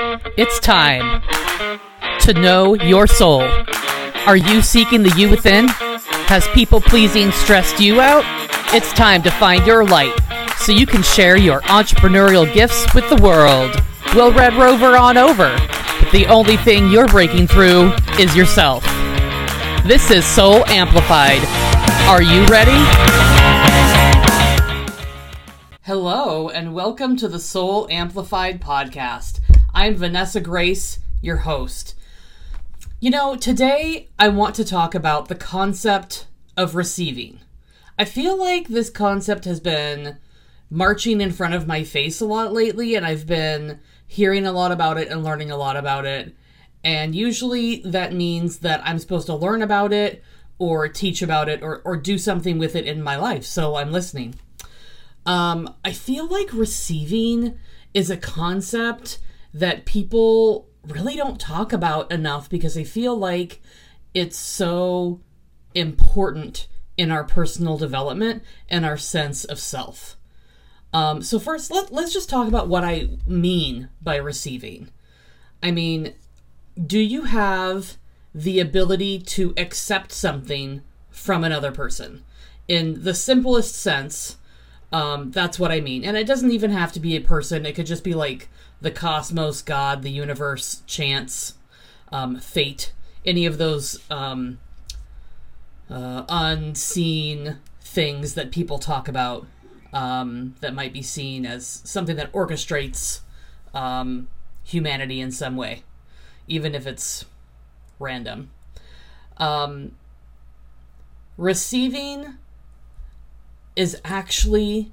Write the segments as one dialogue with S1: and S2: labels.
S1: It's time to know your soul. Are you seeking the you within? Has people pleasing stressed you out? It's time to find your light so you can share your entrepreneurial gifts with the world. We'll Red Rover on over, but the only thing you're breaking through is yourself. This is Soul Amplified. Are you ready? Hello, and welcome to the Soul Amplified podcast. I'm Vanessa Grace, your host. You know, today I want to talk about the concept of receiving. I feel like this concept has been marching in front of my face a lot lately, and I've been hearing a lot about it and learning a lot about it. And usually that means that I'm supposed to learn about it or teach about it or, or do something with it in my life. So I'm listening. Um, I feel like receiving is a concept that people really don't talk about enough because they feel like it's so important in our personal development and our sense of self. Um, so first, let, let's just talk about what I mean by receiving. I mean, do you have the ability to accept something from another person? In the simplest sense, um, that's what I mean. And it doesn't even have to be a person, it could just be like the cosmos, God, the universe, chance, um, fate, any of those um, uh, unseen things that people talk about um, that might be seen as something that orchestrates um, humanity in some way, even if it's random. Um, receiving is actually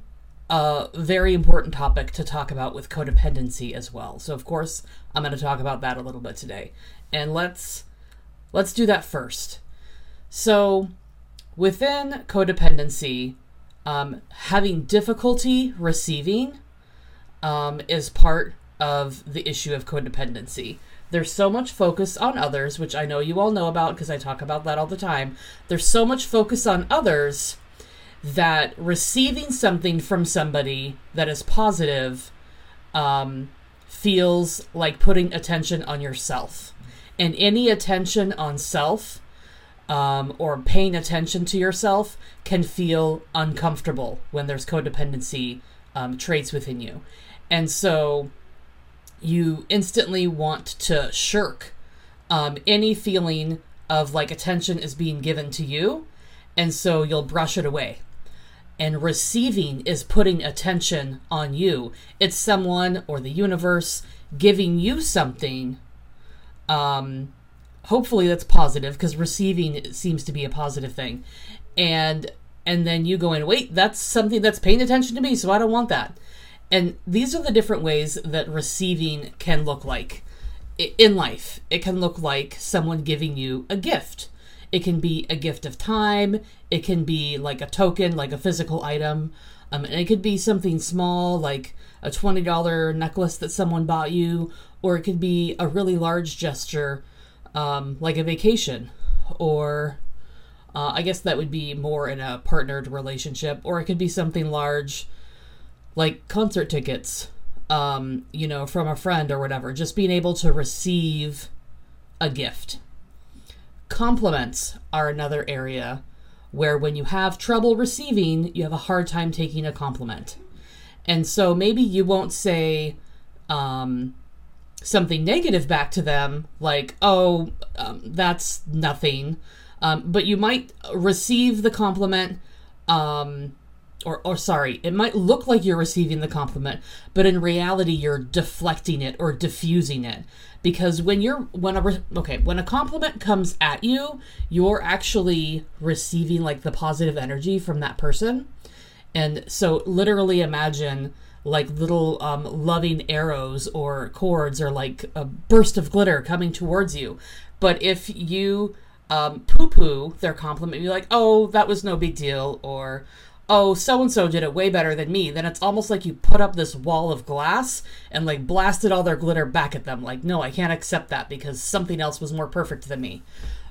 S1: a very important topic to talk about with codependency as well. So of course, I'm going to talk about that a little bit today. And let's let's do that first. So, within codependency, um, having difficulty receiving um, is part of the issue of codependency. There's so much focus on others, which I know you all know about because I talk about that all the time. There's so much focus on others that receiving something from somebody that is positive um, feels like putting attention on yourself. And any attention on self um, or paying attention to yourself can feel uncomfortable when there's codependency um, traits within you. And so you instantly want to shirk um, any feeling of like attention is being given to you. And so you'll brush it away and receiving is putting attention on you. It's someone or the universe giving you something. Um, hopefully that's positive because receiving seems to be a positive thing, and and then you go in. Wait, that's something that's paying attention to me, so I don't want that. And these are the different ways that receiving can look like in life. It can look like someone giving you a gift it can be a gift of time. It can be like a token, like a physical item. Um, and it could be something small, like a $20 necklace that someone bought you, or it could be a really large gesture, um, like a vacation, or uh, I guess that would be more in a partnered relationship, or it could be something large, like concert tickets, um, you know, from a friend or whatever. Just being able to receive a gift. Compliments are another area where when you have trouble receiving, you have a hard time taking a compliment. And so maybe you won't say um, something negative back to them, like, oh, um, that's nothing. Um, but you might receive the compliment, um, or, or sorry, it might look like you're receiving the compliment, but in reality, you're deflecting it or diffusing it. Because when you're when a okay when a compliment comes at you you're actually receiving like the positive energy from that person. And so literally imagine like little um, loving arrows or cords or like a burst of glitter coming towards you. But if you um, poo poo their compliment be like oh that was no big deal or oh, so and so did it way better than me, then it's almost like you put up this wall of glass and like blasted all their glitter back at them. Like, no, I can't accept that because something else was more perfect than me.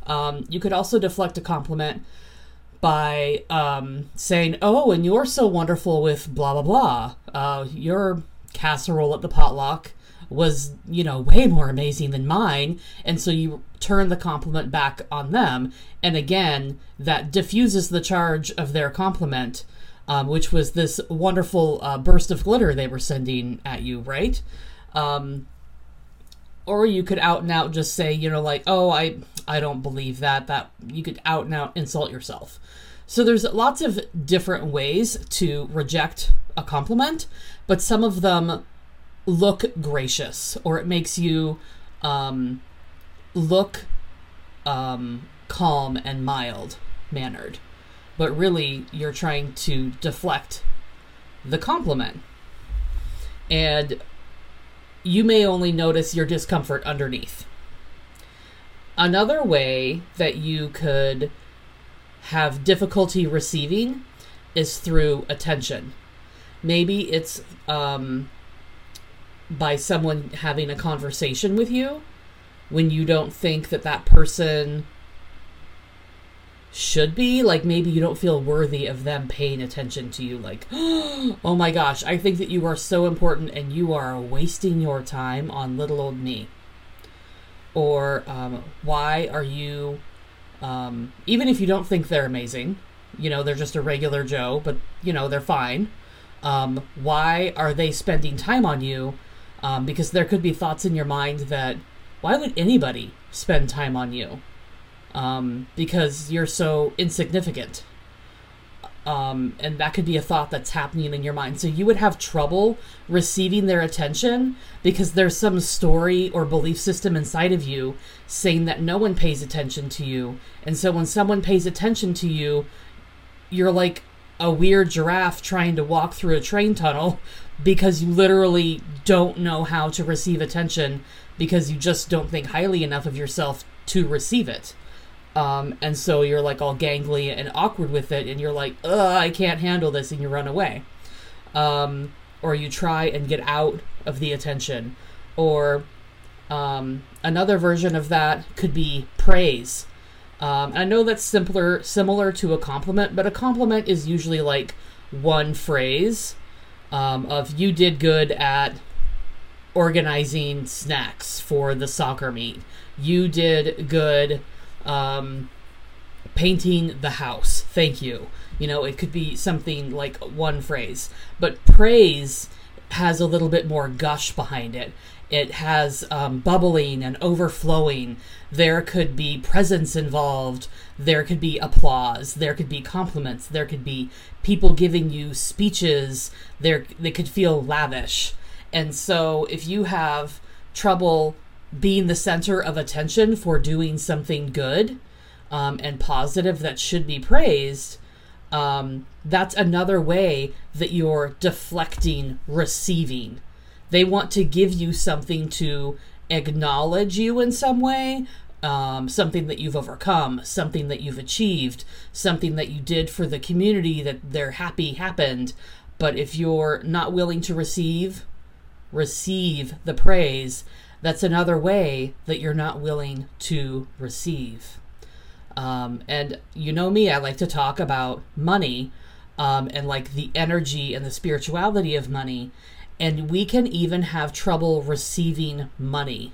S1: Um, you could also deflect a compliment by um, saying, oh, and you're so wonderful with blah, blah, blah. Uh, your casserole at the potluck was, you know, way more amazing than mine. And so you turn the compliment back on them. And again, that diffuses the charge of their compliment, um, which was this wonderful uh, burst of glitter they were sending at you, right? Um, or you could out and out just say, you know, like, oh, I, I don't believe that. That you could out and out insult yourself. So there's lots of different ways to reject a compliment, but some of them look gracious or it makes you um, look um, calm and mild mannered. But really, you're trying to deflect the compliment. And you may only notice your discomfort underneath. Another way that you could have difficulty receiving is through attention. Maybe it's um, by someone having a conversation with you when you don't think that that person should be like maybe you don't feel worthy of them paying attention to you like oh my gosh i think that you are so important and you are wasting your time on little old me. Or um, why are you um, even if you don't think they're amazing you know they're just a regular joe but you know they're fine um, why are they spending time on you? Um, because there could be thoughts in your mind that why would anybody spend time on you? Um, because you're so insignificant. Um, and that could be a thought that's happening in your mind. So you would have trouble receiving their attention because there's some story or belief system inside of you saying that no one pays attention to you. And so when someone pays attention to you you're like a weird giraffe trying to walk through a train tunnel because you literally don't know how to receive attention because you just don't think highly enough of yourself to receive it. Um, and so you're like all gangly and awkward with it, and you're like, ugh, I can't handle this, and you run away. Um, or you try and get out of the attention. Or um, another version of that could be praise. Um, I know that's simpler, similar to a compliment, but a compliment is usually like one phrase um, of you did good at organizing snacks for the soccer meet. You did good um, painting the house. Thank you. You know, it could be something like one phrase, but praise has a little bit more gush behind it. It has um, bubbling and overflowing. There could be presence involved. There could be applause. There could be compliments. There could be people giving you speeches. There, they could feel lavish. And so, if you have trouble being the center of attention for doing something good um, and positive that should be praised, um, that's another way that you're deflecting receiving. They want to give you something to acknowledge you in some way, um, something that you've overcome, something that you've achieved, something that you did for the community that they're happy happened. But if you're not willing to receive, receive the praise, that's another way that you're not willing to receive. Um, and you know me, I like to talk about money um, and like the energy and the spirituality of money. And we can even have trouble receiving money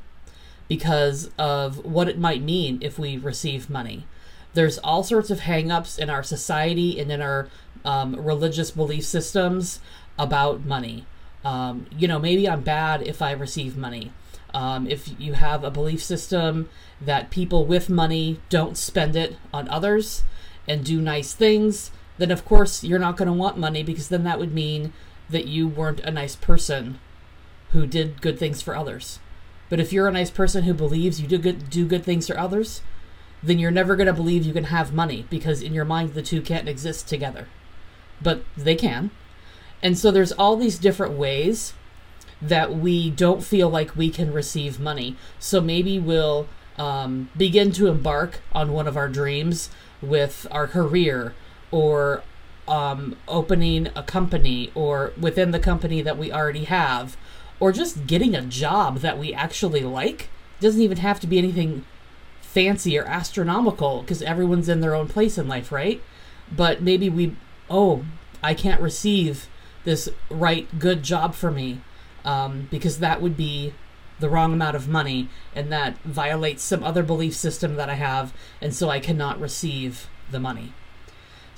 S1: because of what it might mean if we receive money. There's all sorts of hangups in our society and in our um, religious belief systems about money. Um, you know, maybe I'm bad if I receive money. Um, if you have a belief system that people with money don't spend it on others and do nice things, then of course you're not going to want money because then that would mean that you weren't a nice person who did good things for others. But if you're a nice person who believes you do good do good things for others, then you're never going to believe you can have money because in your mind the two can't exist together. But they can. And so there's all these different ways that we don't feel like we can receive money. So maybe we'll um, begin to embark on one of our dreams with our career or um, opening a company or within the company that we already have or just getting a job that we actually like. It doesn't even have to be anything fancy or astronomical because everyone's in their own place in life, right? But maybe we, oh, I can't receive this right good job for me um, because that would be the wrong amount of money and that violates some other belief system that I have, and so I cannot receive the money.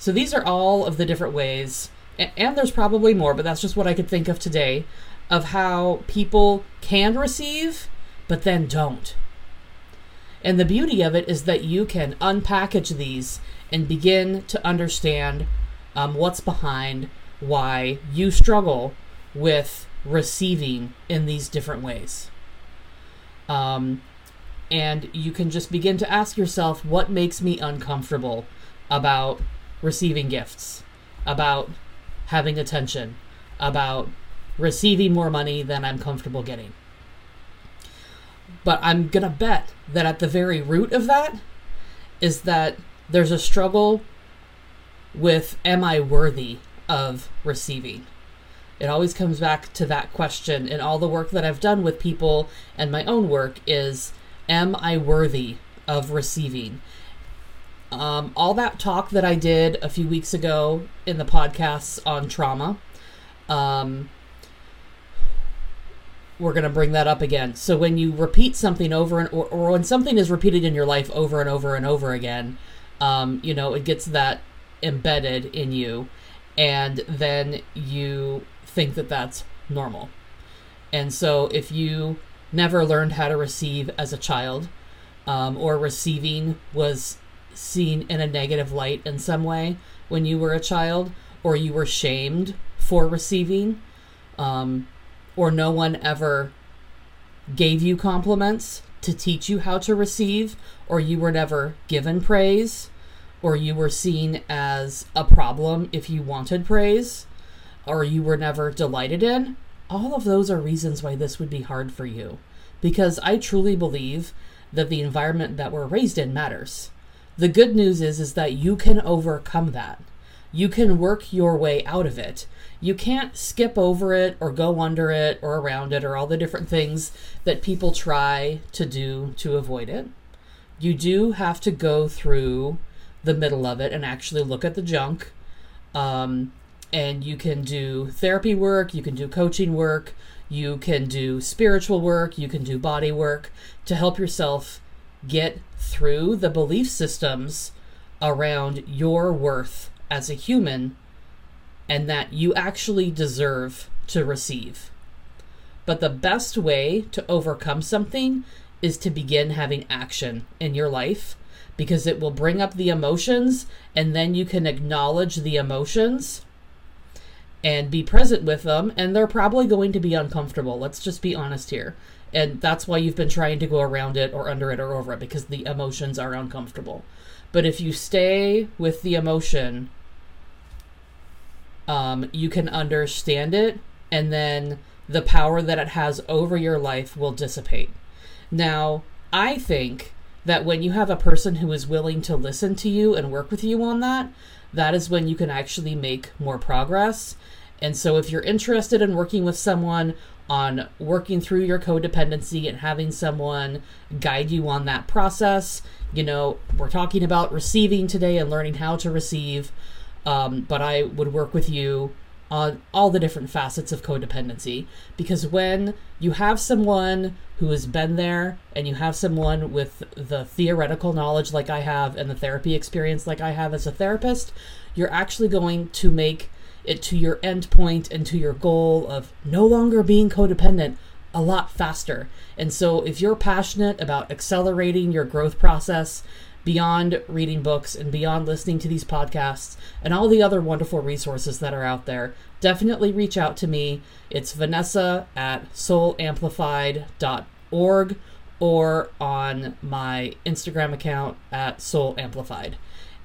S1: So these are all of the different ways, and there's probably more, but that's just what I could think of today, of how people can receive, but then don't. And the beauty of it is that you can unpackage these and begin to understand um, what's behind why you struggle with receiving in these different ways. Um, and you can just begin to ask yourself what makes me uncomfortable about receiving gifts, about having attention, about receiving more money than I'm comfortable getting. But I'm going to bet that at the very root of that is that there's a struggle with am I worthy of receiving? It always comes back to that question in all the work that I've done with people and my own work is am I worthy of receiving? Um, all that talk that I did a few weeks ago in the podcasts on trauma, um, we're going to bring that up again. So when you repeat something over and or, or when something is repeated in your life over and over and over again, um, you know, it gets that embedded in you, and then you think that that's normal. And so if you never learned how to receive as a child, um, or receiving was seen in a negative light in some way when you were a child, or you were shamed for receiving, um, or no one ever gave you compliments to teach you how to receive, or you were never given praise, or you were seen as a problem if you wanted praise, or you were never delighted in, all of those are reasons why this would be hard for you. Because I truly believe that the environment that we're raised in matters. The good news is is that you can overcome that. You can work your way out of it. You can't skip over it or go under it or around it or all the different things that people try to do to avoid it. You do have to go through the middle of it and actually look at the junk. Um, and you can do therapy work, you can do coaching work, you can do spiritual work, you can do body work to help yourself get through the belief systems around your worth as a human and that you actually deserve to receive. But the best way to overcome something is to begin having action in your life because it will bring up the emotions and then you can acknowledge the emotions and be present with them and they're probably going to be uncomfortable let's just be honest here and that's why you've been trying to go around it or under it or over it because the emotions are uncomfortable. But if you stay with the emotion um, you can understand it and then the power that it has over your life will dissipate. Now i think that when you have a person who is willing to listen to you and work with you on that that is when you can actually make more progress. And so, if you're interested in working with someone on working through your codependency and having someone guide you on that process, you know, we're talking about receiving today and learning how to receive. Um, but I would work with you on all the different facets of codependency because when you have someone who has been there and you have someone with the theoretical knowledge like I have and the therapy experience like I have as a therapist, you're actually going to make it to your end point and to your goal of no longer being codependent a lot faster. And so, if you're passionate about accelerating your growth process beyond reading books and beyond listening to these podcasts and all the other wonderful resources that are out there, definitely reach out to me. It's Vanessa at soulamplified.org or on my Instagram account at soulamplified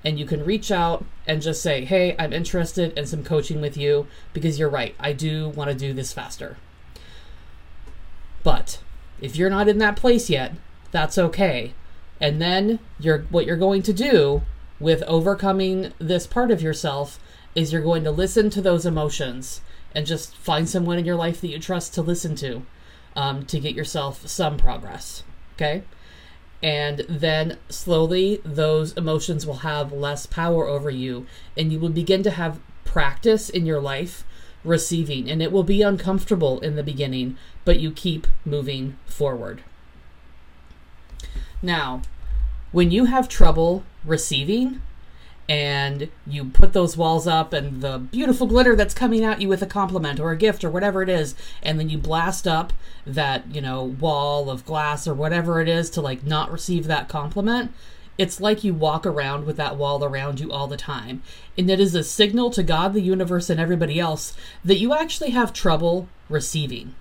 S1: and you can reach out and just say, hey, I'm interested in some coaching with you because you're right, I do want to do this faster. But if you're not in that place yet, that's okay. And then you're what you're going to do with overcoming this part of yourself is you're going to listen to those emotions and just find someone in your life that you trust to listen to um, to get yourself some progress. Okay? And then slowly those emotions will have less power over you and you will begin to have practice in your life receiving. And it will be uncomfortable in the beginning, but you keep moving forward. Now, when you have trouble receiving, and you put those walls up and the beautiful glitter that's coming at you with a compliment or a gift or whatever it is and then you blast up that you know wall of glass or whatever it is to like not receive that compliment it's like you walk around with that wall around you all the time. And it is a signal to god the universe and everybody else that you actually have trouble receiving.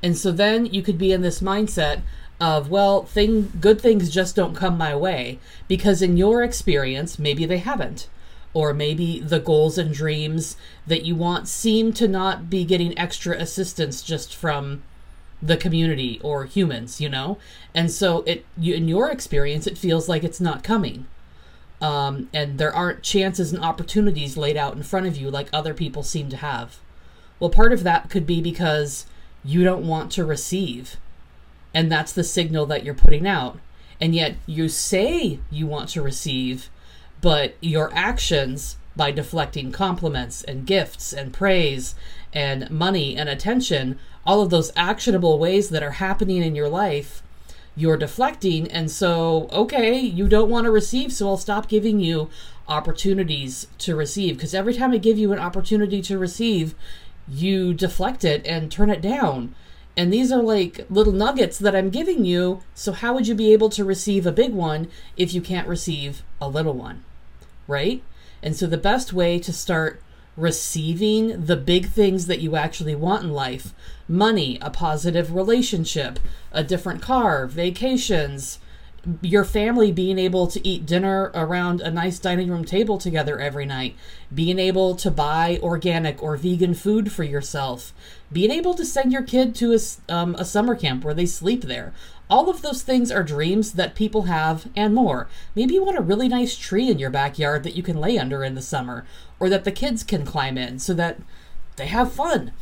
S1: And so then you could be in this mindset of well thing good things just don't come my way. Because in your experience maybe they haven't. Or maybe the goals and dreams that you want seem to not be getting extra assistance just from the community or humans you know? And so it you, in your experience it feels like it's not coming. Um, and there aren't chances and opportunities laid out in front of you like other people seem to have. Well part of that could be because you don't want to receive and that's the signal that you're putting out. And yet you say you want to receive, but your actions by deflecting compliments and gifts and praise and money and attention, all of those actionable ways that are happening in your life, you're deflecting. And so, okay, you don't want to receive, so I'll stop giving you opportunities to receive. Because every time I give you an opportunity to receive, you deflect it and turn it down. And these are like little nuggets that I'm giving you. So, how would you be able to receive a big one if you can't receive a little one? Right? And so, the best way to start receiving the big things that you actually want in life money, a positive relationship, a different car, vacations, your family being able to eat dinner around a nice dining room table together every night, being able to buy organic or vegan food for yourself, being able to send your kid to a, um, a summer camp where they sleep there. All of those things are dreams that people have and more. Maybe you want a really nice tree in your backyard that you can lay under in the summer, or that the kids can climb in so that they have fun.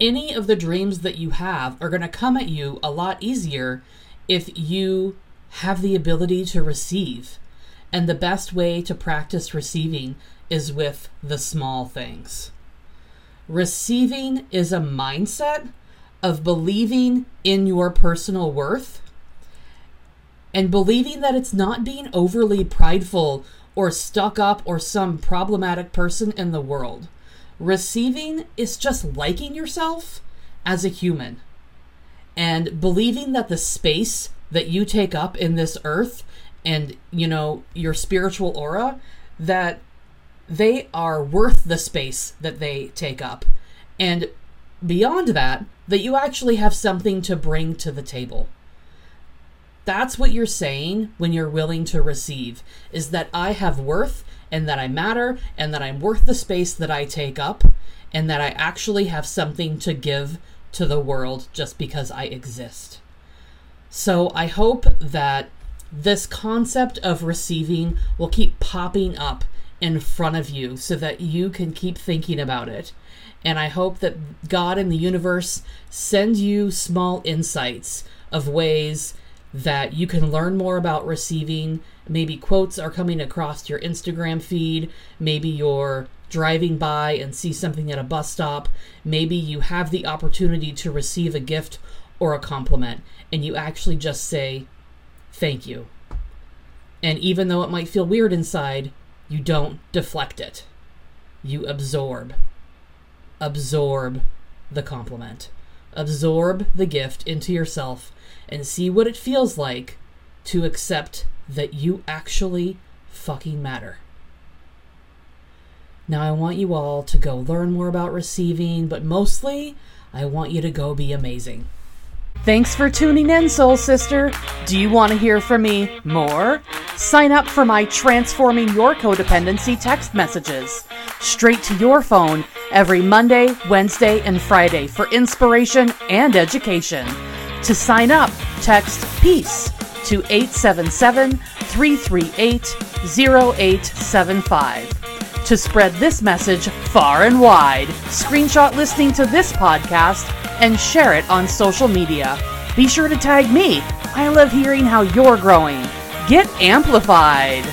S1: Any of the dreams that you have are going to come at you a lot easier if you have the ability to receive. And the best way to practice receiving is with the small things. Receiving is a mindset of believing in your personal worth and believing that it's not being overly prideful or stuck up or some problematic person in the world. Receiving is just liking yourself as a human and believing that the space that you take up in this earth and you know your spiritual aura that they are worth the space that they take up. And beyond that that you actually have something to bring to the table. That's what you're saying when you're willing to receive is that I have worth and that I matter and that I'm worth the space that I take up and that I actually have something to give to the world just because I exist. So I hope that this concept of receiving will keep popping up in front of you so that you can keep thinking about it. And I hope that God and the universe send you small insights of ways that you can learn more about receiving. Maybe quotes are coming across your Instagram feed. Maybe you're driving by and see something at a bus stop. Maybe you have the opportunity to receive a gift or a compliment, and you actually just say, Thank you. And even though it might feel weird inside, you don't deflect it. You absorb. Absorb the compliment. Absorb the gift into yourself and see what it feels like to accept that you actually fucking matter. Now, I want you all to go learn more about receiving, but mostly, I want you to go be amazing. Thanks for tuning in, Soul Sister. Do you want to hear from me more? Sign up for my Transforming Your Codependency text messages straight to your phone every Monday, Wednesday, and Friday for inspiration and education. To sign up, text PEACE to 877 338 0875 to spread this message far and wide. Screenshot listening to this podcast and share it on social media. Be sure to tag me. I love hearing how you're growing. Get amplified.